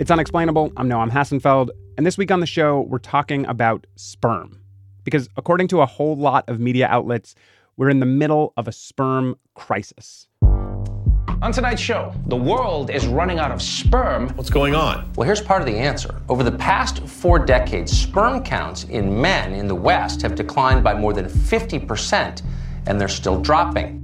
It's unexplainable. I'm Noam Hassenfeld, and this week on the show, we're talking about sperm. Because according to a whole lot of media outlets, we're in the middle of a sperm crisis. On tonight's show, the world is running out of sperm. What's going on? Well, here's part of the answer. Over the past four decades, sperm counts in men in the West have declined by more than 50%, and they're still dropping.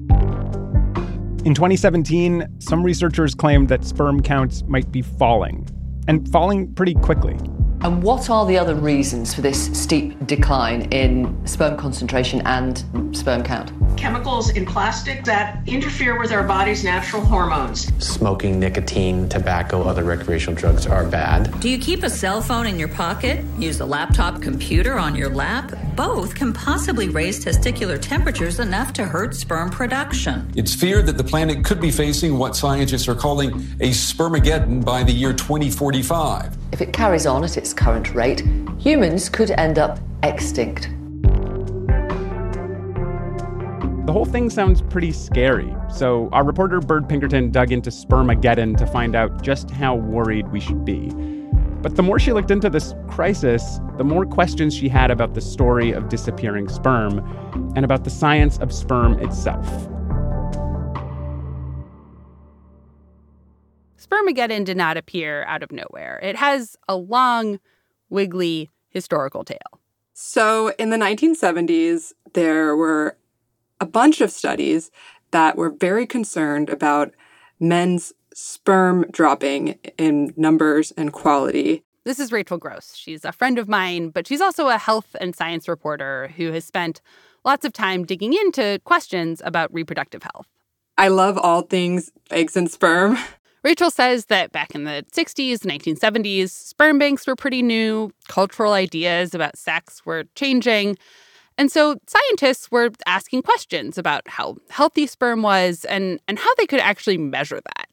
In 2017, some researchers claimed that sperm counts might be falling, and falling pretty quickly. And what are the other reasons for this steep decline in sperm concentration and sperm count? Chemicals in plastic that interfere with our body's natural hormones. Smoking, nicotine, tobacco, other recreational drugs are bad. Do you keep a cell phone in your pocket? Use a laptop computer on your lap? Both can possibly raise testicular temperatures enough to hurt sperm production. It's feared that the planet could be facing what scientists are calling a spermageddon by the year 2045. If it carries on at its current rate, humans could end up extinct. The whole thing sounds pretty scary. So, our reporter Bird Pinkerton dug into Spermageddon to find out just how worried we should be. But the more she looked into this crisis, the more questions she had about the story of disappearing sperm and about the science of sperm itself. Spermageddon did not appear out of nowhere. It has a long, wiggly historical tale. So, in the 1970s, there were a bunch of studies that were very concerned about men's sperm dropping in numbers and quality. This is Rachel Gross. She's a friend of mine, but she's also a health and science reporter who has spent lots of time digging into questions about reproductive health. I love all things eggs and sperm. Rachel says that back in the 60s, 1970s, sperm banks were pretty new, cultural ideas about sex were changing. And so scientists were asking questions about how healthy sperm was and, and how they could actually measure that.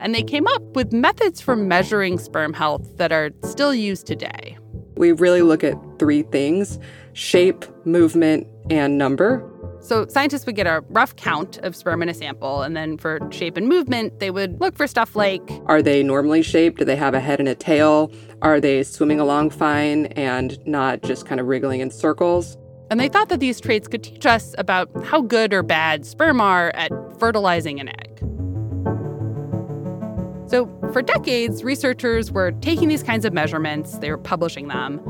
And they came up with methods for measuring sperm health that are still used today. We really look at three things shape, movement, and number. So scientists would get a rough count of sperm in a sample, and then for shape and movement, they would look for stuff like Are they normally shaped? Do they have a head and a tail? Are they swimming along fine and not just kind of wriggling in circles? And they thought that these traits could teach us about how good or bad sperm are at fertilizing an egg. So, for decades, researchers were taking these kinds of measurements, they were publishing them.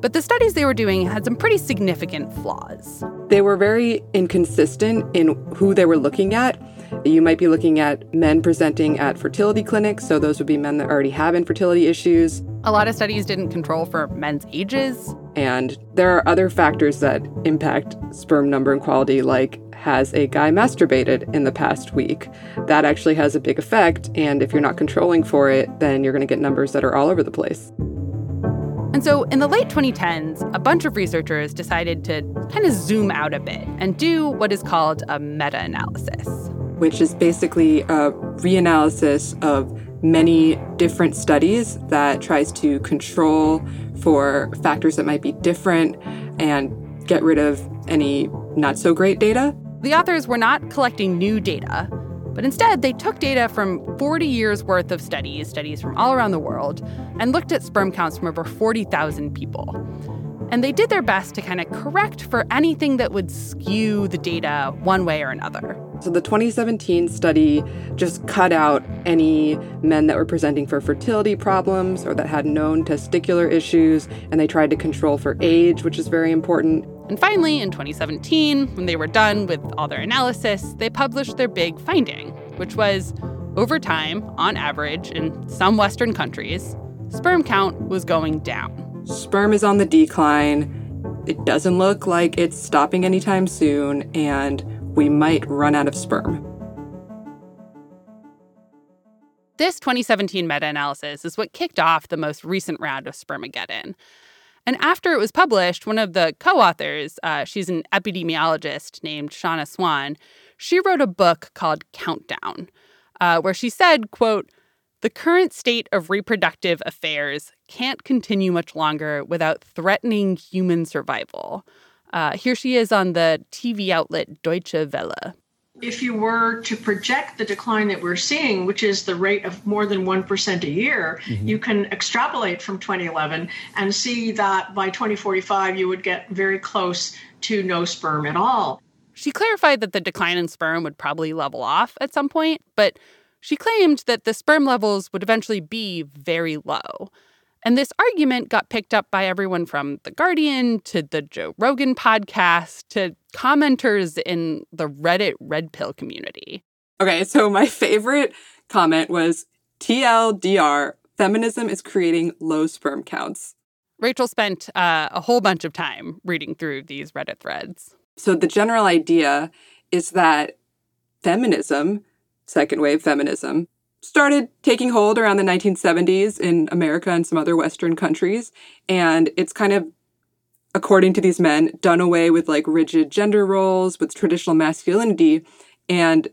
But the studies they were doing had some pretty significant flaws. They were very inconsistent in who they were looking at. You might be looking at men presenting at fertility clinics, so those would be men that already have infertility issues. A lot of studies didn't control for men's ages. And there are other factors that impact sperm number and quality, like has a guy masturbated in the past week? That actually has a big effect. And if you're not controlling for it, then you're going to get numbers that are all over the place. And so in the late 2010s, a bunch of researchers decided to kind of zoom out a bit and do what is called a meta analysis, which is basically a reanalysis of many different studies that tries to control for factors that might be different and get rid of any not so great data. The authors were not collecting new data, but instead they took data from 40 years worth of studies, studies from all around the world, and looked at sperm counts from over 40,000 people. And they did their best to kind of correct for anything that would skew the data one way or another. So the 2017 study just cut out any men that were presenting for fertility problems or that had known testicular issues, and they tried to control for age, which is very important. And finally, in 2017, when they were done with all their analysis, they published their big finding, which was over time, on average, in some Western countries, sperm count was going down. Sperm is on the decline. It doesn't look like it's stopping anytime soon, and we might run out of sperm. This 2017 meta analysis is what kicked off the most recent round of Spermageddon. And after it was published, one of the co authors, uh, she's an epidemiologist named Shanna Swan, she wrote a book called Countdown, uh, where she said, quote, the current state of reproductive affairs can't continue much longer without threatening human survival. Uh, here she is on the TV outlet Deutsche Welle. If you were to project the decline that we're seeing, which is the rate of more than 1% a year, mm-hmm. you can extrapolate from 2011 and see that by 2045 you would get very close to no sperm at all. She clarified that the decline in sperm would probably level off at some point, but she claimed that the sperm levels would eventually be very low. And this argument got picked up by everyone from The Guardian to the Joe Rogan podcast to commenters in the Reddit Red Pill community. Okay, so my favorite comment was TLDR feminism is creating low sperm counts. Rachel spent uh, a whole bunch of time reading through these Reddit threads. So the general idea is that feminism, second wave feminism, started taking hold around the 1970s in America and some other Western countries. And it's kind of, according to these men, done away with like rigid gender roles, with traditional masculinity. And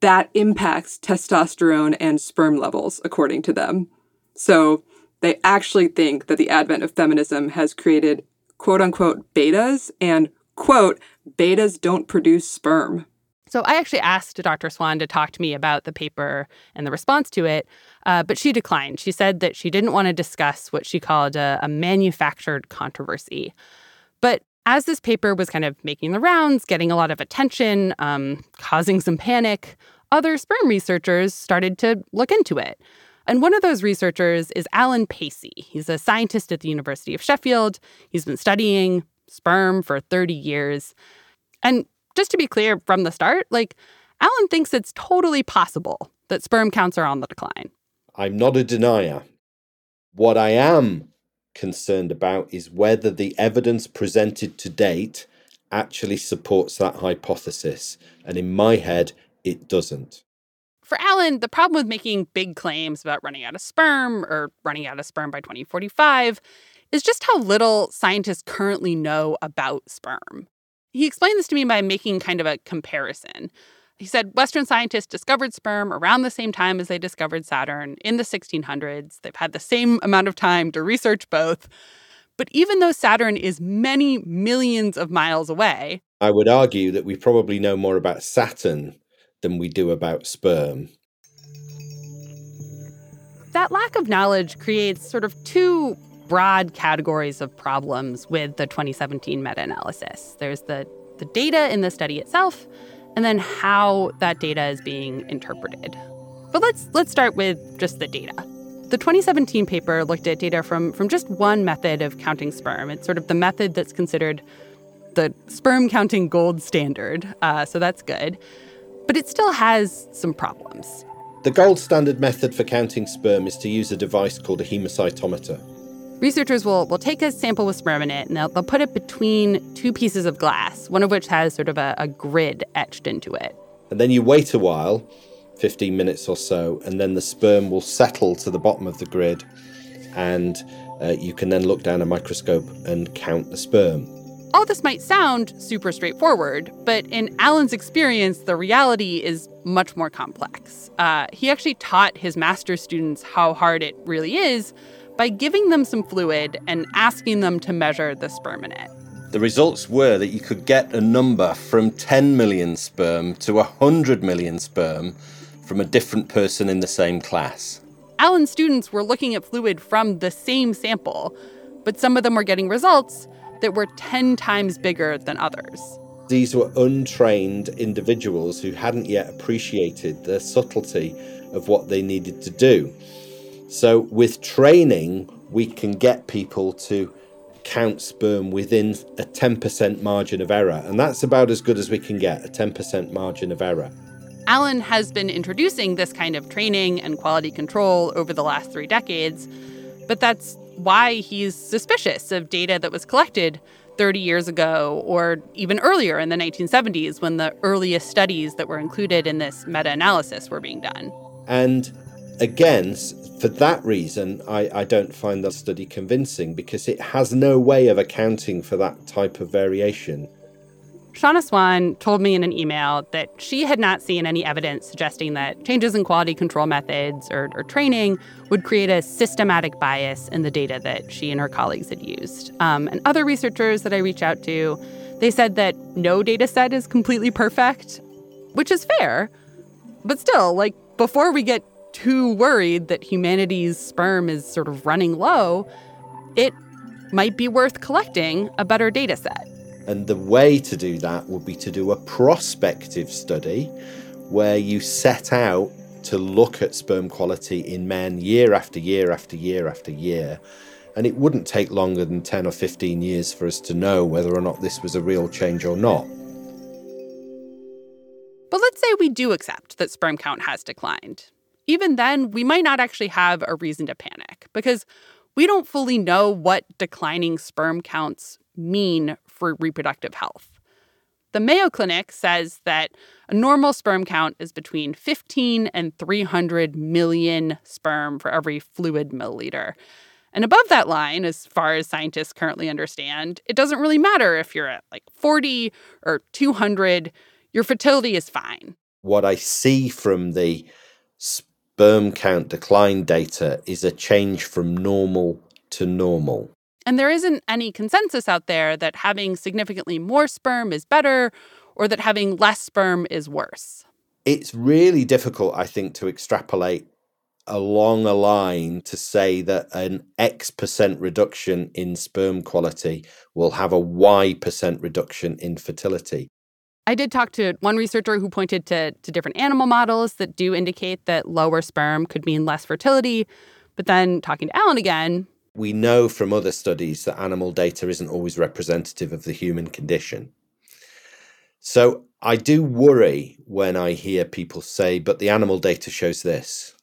that impacts testosterone and sperm levels, according to them. So they actually think that the advent of feminism has created quote unquote betas and quote, betas don't produce sperm. So I actually asked Dr. Swan to talk to me about the paper and the response to it, uh, but she declined. She said that she didn't want to discuss what she called a, a manufactured controversy. But as this paper was kind of making the rounds, getting a lot of attention, um, causing some panic, other sperm researchers started to look into it. And one of those researchers is Alan Pacey. He's a scientist at the University of Sheffield. He's been studying sperm for 30 years. And just to be clear from the start, like Alan thinks it's totally possible that sperm counts are on the decline. I'm not a denier. What I am concerned about is whether the evidence presented to date actually supports that hypothesis. And in my head, it doesn't. For Alan, the problem with making big claims about running out of sperm or running out of sperm by 2045 is just how little scientists currently know about sperm. He explained this to me by making kind of a comparison. He said Western scientists discovered sperm around the same time as they discovered Saturn in the 1600s. They've had the same amount of time to research both. But even though Saturn is many millions of miles away, I would argue that we probably know more about Saturn than we do about sperm. That lack of knowledge creates sort of two broad categories of problems with the 2017 meta analysis. There's the, the data in the study itself, and then how that data is being interpreted. But let's, let's start with just the data. The 2017 paper looked at data from, from just one method of counting sperm. It's sort of the method that's considered the sperm counting gold standard, uh, so that's good. But it still has some problems. The gold standard method for counting sperm is to use a device called a hemocytometer. Researchers will, will take a sample with sperm in it and they'll, they'll put it between two pieces of glass, one of which has sort of a, a grid etched into it. And then you wait a while, 15 minutes or so, and then the sperm will settle to the bottom of the grid. And uh, you can then look down a microscope and count the sperm. All this might sound super straightforward, but in Alan's experience, the reality is much more complex. Uh, he actually taught his master's students how hard it really is by giving them some fluid and asking them to measure the sperm in it. The results were that you could get a number from 10 million sperm to 100 million sperm from a different person in the same class. Alan's students were looking at fluid from the same sample, but some of them were getting results that were 10 times bigger than others. These were untrained individuals who hadn't yet appreciated the subtlety of what they needed to do. So, with training, we can get people to count sperm within a 10% margin of error. And that's about as good as we can get a 10% margin of error. Alan has been introducing this kind of training and quality control over the last three decades, but that's why he's suspicious of data that was collected 30 years ago or even earlier in the 1970s when the earliest studies that were included in this meta analysis were being done. And again, for that reason, I, I don't find the study convincing because it has no way of accounting for that type of variation. Shanna Swan told me in an email that she had not seen any evidence suggesting that changes in quality control methods or, or, training would create a systematic bias in the data that she and her colleagues had used. Um, and other researchers that I reached out to, they said that no data set is completely perfect. which is fair. But still, like, before we get too worried that humanity's sperm is sort of running low, it might be worth collecting a better data set. And the way to do that would be to do a prospective study where you set out to look at sperm quality in men year after year after year after year. And it wouldn't take longer than 10 or 15 years for us to know whether or not this was a real change or not. But let's say we do accept that sperm count has declined. Even then, we might not actually have a reason to panic because we don't fully know what declining sperm counts mean for reproductive health. The Mayo Clinic says that a normal sperm count is between 15 and 300 million sperm for every fluid milliliter. And above that line, as far as scientists currently understand, it doesn't really matter if you're at like 40 or 200, your fertility is fine. What I see from the sperm count decline data is a change from normal to normal. And there isn't any consensus out there that having significantly more sperm is better or that having less sperm is worse. It's really difficult, I think, to extrapolate along a line to say that an X percent reduction in sperm quality will have a Y percent reduction in fertility. I did talk to one researcher who pointed to, to different animal models that do indicate that lower sperm could mean less fertility. But then talking to Alan again, we know from other studies that animal data isn't always representative of the human condition. So I do worry when I hear people say, but the animal data shows this.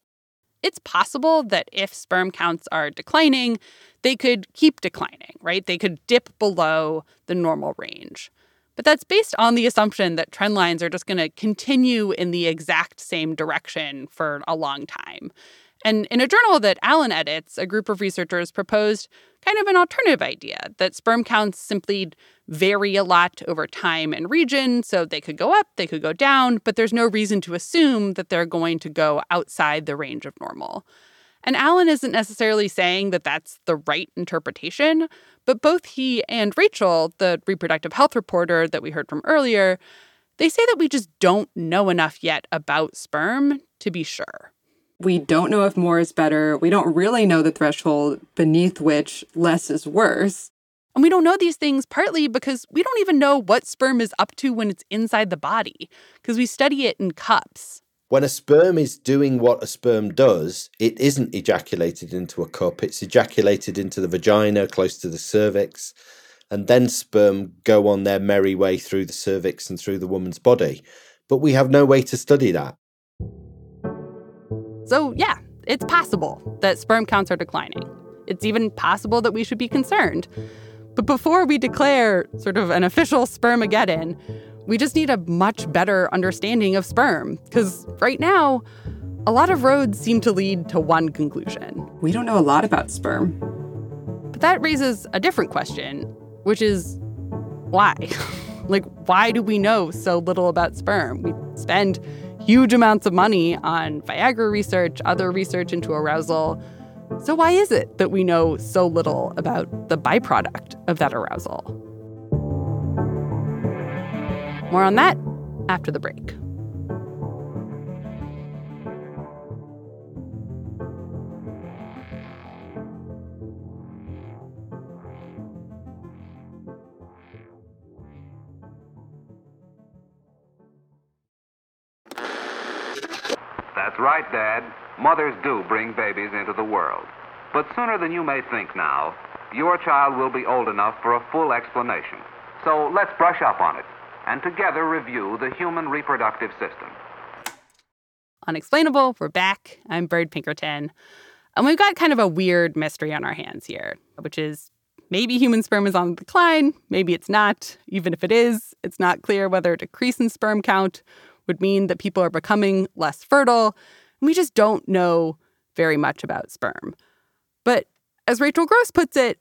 It's possible that if sperm counts are declining, they could keep declining, right? They could dip below the normal range. But that's based on the assumption that trend lines are just going to continue in the exact same direction for a long time. And in a journal that Alan edits, a group of researchers proposed kind of an alternative idea that sperm counts simply vary a lot over time and region. So they could go up, they could go down, but there's no reason to assume that they're going to go outside the range of normal. And Alan isn't necessarily saying that that's the right interpretation, but both he and Rachel, the reproductive health reporter that we heard from earlier, they say that we just don't know enough yet about sperm to be sure. We don't know if more is better. We don't really know the threshold beneath which less is worse. And we don't know these things partly because we don't even know what sperm is up to when it's inside the body, because we study it in cups. When a sperm is doing what a sperm does, it isn't ejaculated into a cup, it's ejaculated into the vagina close to the cervix, and then sperm go on their merry way through the cervix and through the woman's body. But we have no way to study that. So, yeah, it's possible that sperm counts are declining. It's even possible that we should be concerned. But before we declare sort of an official spermageddon, we just need a much better understanding of sperm. Because right now, a lot of roads seem to lead to one conclusion. We don't know a lot about sperm. But that raises a different question, which is why? like, why do we know so little about sperm? We spend huge amounts of money on Viagra research, other research into arousal. So, why is it that we know so little about the byproduct of that arousal? More on that after the break. That's right, Dad. Mothers do bring babies into the world. But sooner than you may think now, your child will be old enough for a full explanation. So let's brush up on it and together review the human reproductive system. Unexplainable, we're back. I'm Bird Pinkerton. And we've got kind of a weird mystery on our hands here, which is maybe human sperm is on the decline, maybe it's not. Even if it is, it's not clear whether a decrease in sperm count would mean that people are becoming less fertile. And we just don't know very much about sperm. But as Rachel Gross puts it,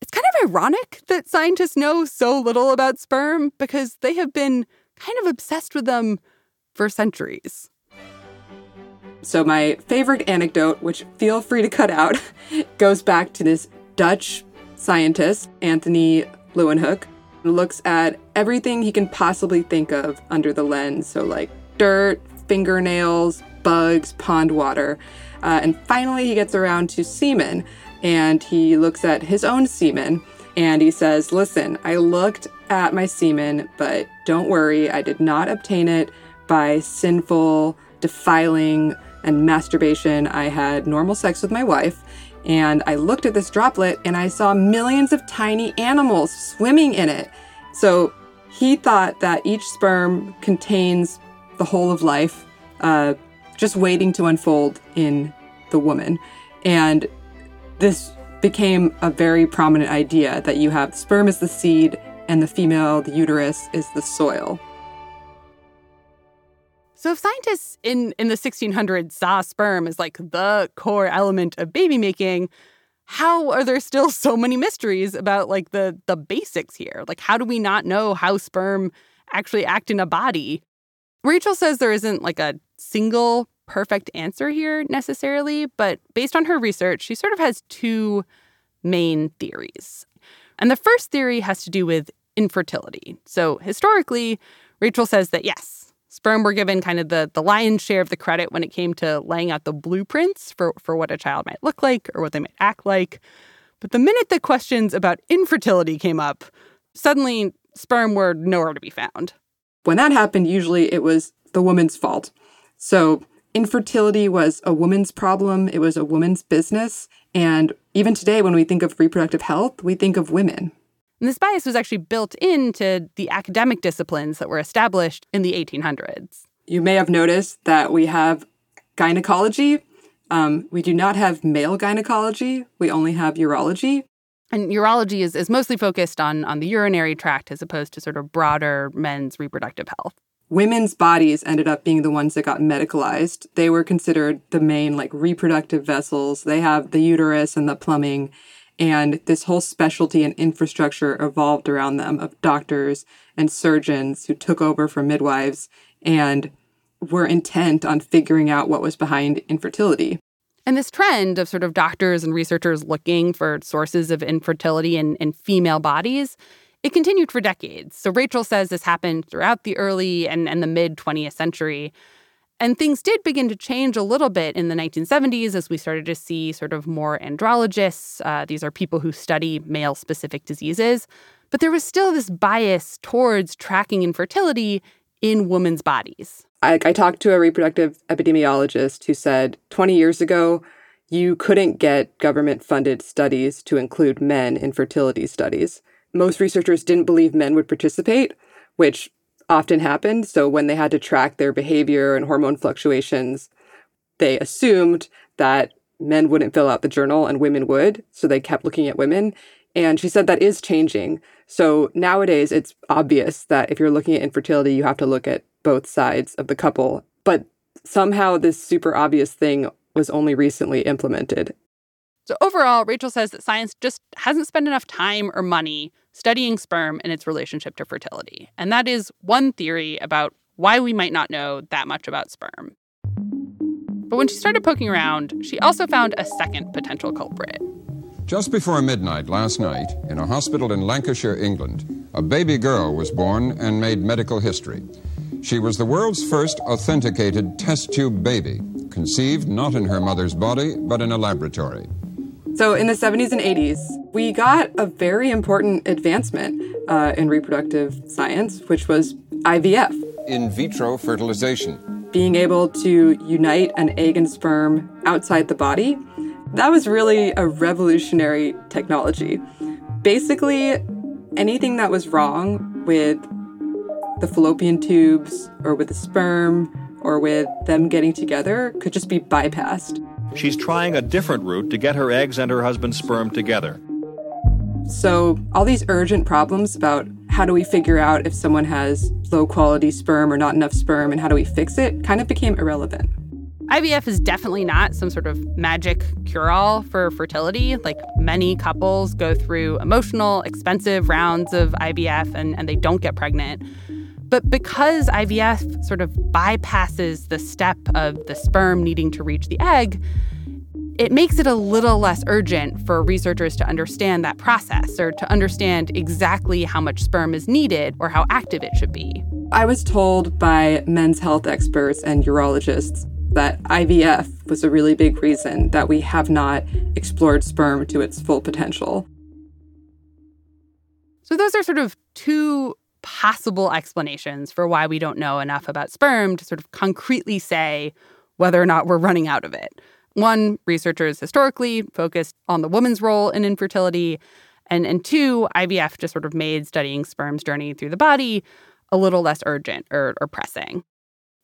it's kind of ironic that scientists know so little about sperm because they have been kind of obsessed with them for centuries. So, my favorite anecdote, which feel free to cut out, goes back to this Dutch scientist, Anthony Leeuwenhoek, looks at everything he can possibly think of under the lens. So, like dirt, fingernails, bugs, pond water. Uh, and finally, he gets around to semen and he looks at his own semen and he says, Listen, I looked at my semen, but don't worry, I did not obtain it by sinful, defiling, and masturbation. I had normal sex with my wife, and I looked at this droplet and I saw millions of tiny animals swimming in it. So he thought that each sperm contains the whole of life, uh, just waiting to unfold in the woman. And this became a very prominent idea that you have sperm is the seed and the female, the uterus, is the soil. So if scientists in, in the 1600s saw sperm as like the core element of baby making, how are there still so many mysteries about like the the basics here? Like how do we not know how sperm actually act in a body? Rachel says there isn't like a single perfect answer here necessarily, but based on her research, she sort of has two main theories. And the first theory has to do with infertility. So historically, Rachel says that yes, sperm were given kind of the, the lion's share of the credit when it came to laying out the blueprints for, for what a child might look like or what they might act like. But the minute the questions about infertility came up, suddenly sperm were nowhere to be found. When that happened, usually it was the woman's fault. So infertility was a woman's problem, it was a woman's business. And even today, when we think of reproductive health, we think of women. And this bias was actually built into the academic disciplines that were established in the 1800s. You may have noticed that we have gynecology. Um, we do not have male gynecology, we only have urology. And urology is, is mostly focused on, on the urinary tract as opposed to sort of broader men's reproductive health women's bodies ended up being the ones that got medicalized. They were considered the main like reproductive vessels. They have the uterus and the plumbing and this whole specialty and infrastructure evolved around them of doctors and surgeons who took over from midwives and were intent on figuring out what was behind infertility. And this trend of sort of doctors and researchers looking for sources of infertility in, in female bodies it continued for decades. So Rachel says this happened throughout the early and, and the mid 20th century. And things did begin to change a little bit in the 1970s as we started to see sort of more andrologists. Uh, these are people who study male specific diseases. But there was still this bias towards tracking infertility in women's bodies. I, I talked to a reproductive epidemiologist who said 20 years ago, you couldn't get government funded studies to include men in fertility studies most researchers didn't believe men would participate, which often happened. So when they had to track their behavior and hormone fluctuations, they assumed that men wouldn't fill out the journal and women would. So they kept looking at women. And she said that is changing. So nowadays, it's obvious that if you're looking at infertility, you have to look at both sides of the couple. But somehow, this super obvious thing was only recently implemented. So, overall, Rachel says that science just hasn't spent enough time or money studying sperm and its relationship to fertility. And that is one theory about why we might not know that much about sperm. But when she started poking around, she also found a second potential culprit. Just before midnight last night, in a hospital in Lancashire, England, a baby girl was born and made medical history. She was the world's first authenticated test tube baby, conceived not in her mother's body, but in a laboratory. So, in the 70s and 80s, we got a very important advancement uh, in reproductive science, which was IVF. In vitro fertilization. Being able to unite an egg and sperm outside the body. That was really a revolutionary technology. Basically, anything that was wrong with the fallopian tubes or with the sperm or with them getting together could just be bypassed. She's trying a different route to get her eggs and her husband's sperm together. So, all these urgent problems about how do we figure out if someone has low quality sperm or not enough sperm and how do we fix it kind of became irrelevant. IVF is definitely not some sort of magic cure all for fertility. Like many couples go through emotional, expensive rounds of IVF and, and they don't get pregnant. But because IVF sort of bypasses the step of the sperm needing to reach the egg, it makes it a little less urgent for researchers to understand that process or to understand exactly how much sperm is needed or how active it should be. I was told by men's health experts and urologists that IVF was a really big reason that we have not explored sperm to its full potential. So, those are sort of two possible explanations for why we don't know enough about sperm to sort of concretely say whether or not we're running out of it. One, researchers historically focused on the woman's role in infertility. And, and two, IVF just sort of made studying sperm's journey through the body a little less urgent or, or pressing.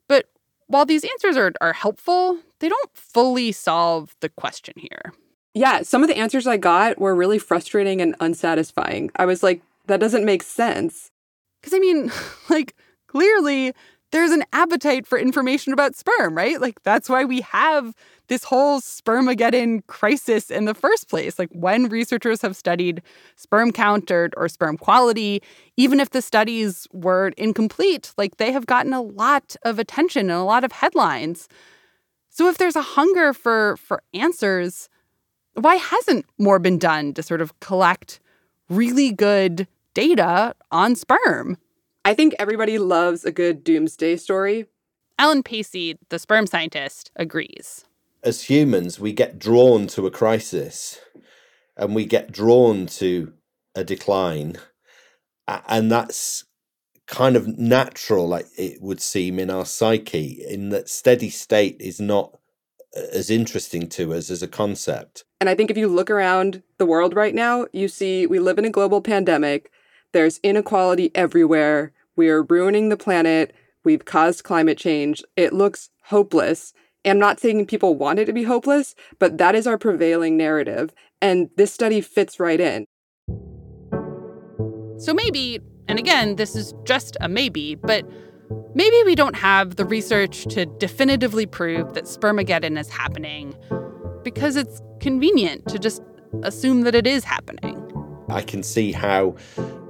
But while these answers are, are helpful, they don't fully solve the question here. Yeah, some of the answers I got were really frustrating and unsatisfying. I was like, that doesn't make sense. Because, I mean, like, clearly there's an appetite for information about sperm, right? Like, that's why we have this whole spermageddon crisis in the first place. Like, when researchers have studied sperm count or, or sperm quality, even if the studies were incomplete, like, they have gotten a lot of attention and a lot of headlines. So, if there's a hunger for, for answers, why hasn't more been done to sort of collect really good data on sperm? I think everybody loves a good doomsday story. Alan Pacey, the sperm scientist, agrees. As humans, we get drawn to a crisis and we get drawn to a decline. And that's kind of natural, like it would seem in our psyche, in that steady state is not uh, as interesting to us as a concept. And I think if you look around the world right now, you see we live in a global pandemic there's inequality everywhere. We are ruining the planet. We've caused climate change. It looks hopeless. And I'm not saying people want it to be hopeless, but that is our prevailing narrative. And this study fits right in. So maybe, and again, this is just a maybe, but maybe we don't have the research to definitively prove that spermageddon is happening because it's convenient to just assume that it is happening. I can see how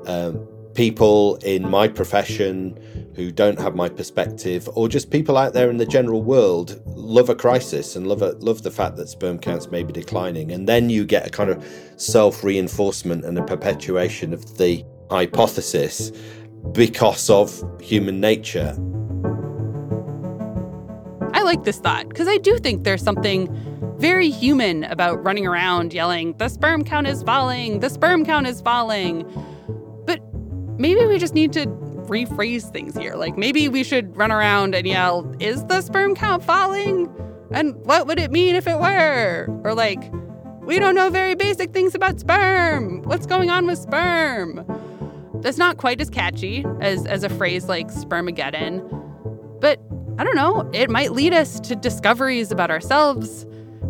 um, people in my profession who don't have my perspective, or just people out there in the general world, love a crisis and love a, love the fact that sperm counts may be declining, and then you get a kind of self reinforcement and a perpetuation of the hypothesis because of human nature. I like this thought because I do think there's something very human about running around yelling, the sperm count is falling, the sperm count is falling maybe we just need to rephrase things here. Like maybe we should run around and yell, Is the sperm count falling? And what would it mean if it were? Or like, We don't know very basic things about sperm. What's going on with sperm? That's not quite as catchy as, as a phrase like spermageddon. But I don't know, it might lead us to discoveries about ourselves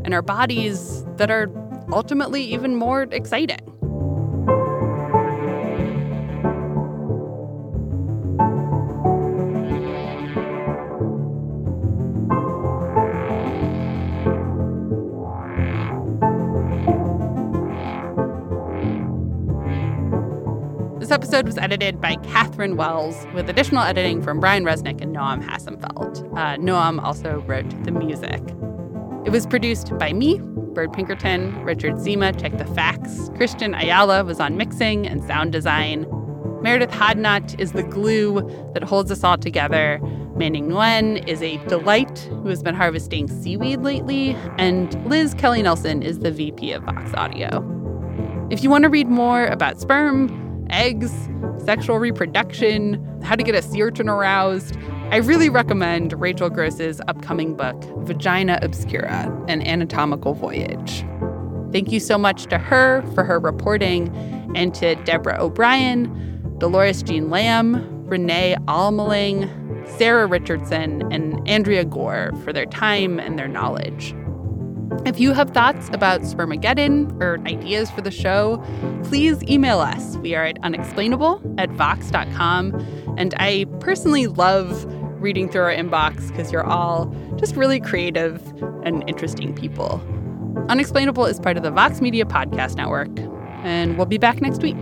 and our bodies that are ultimately even more exciting. Episode was edited by Catherine Wells, with additional editing from Brian Resnick and Noam Hassenfeld. Uh, Noam also wrote the music. It was produced by me, Bird Pinkerton, Richard Sima, check the facts. Christian Ayala was on mixing and sound design. Meredith Hodnott is the glue that holds us all together. Manning Nguyen is a delight who has been harvesting seaweed lately. And Liz Kelly Nelson is the VP of Vox Audio. If you want to read more about sperm, eggs, sexual reproduction, how to get a sea urchin aroused, I really recommend Rachel Gross's upcoming book, Vagina Obscura An Anatomical Voyage. Thank you so much to her for her reporting, and to Deborah O'Brien, Dolores Jean Lamb, Renee Almeling, Sarah Richardson, and Andrea Gore for their time and their knowledge. If you have thoughts about Spermageddon or ideas for the show, please email us. We are at unexplainable at vox.com. And I personally love reading through our inbox because you're all just really creative and interesting people. Unexplainable is part of the Vox Media Podcast Network, and we'll be back next week.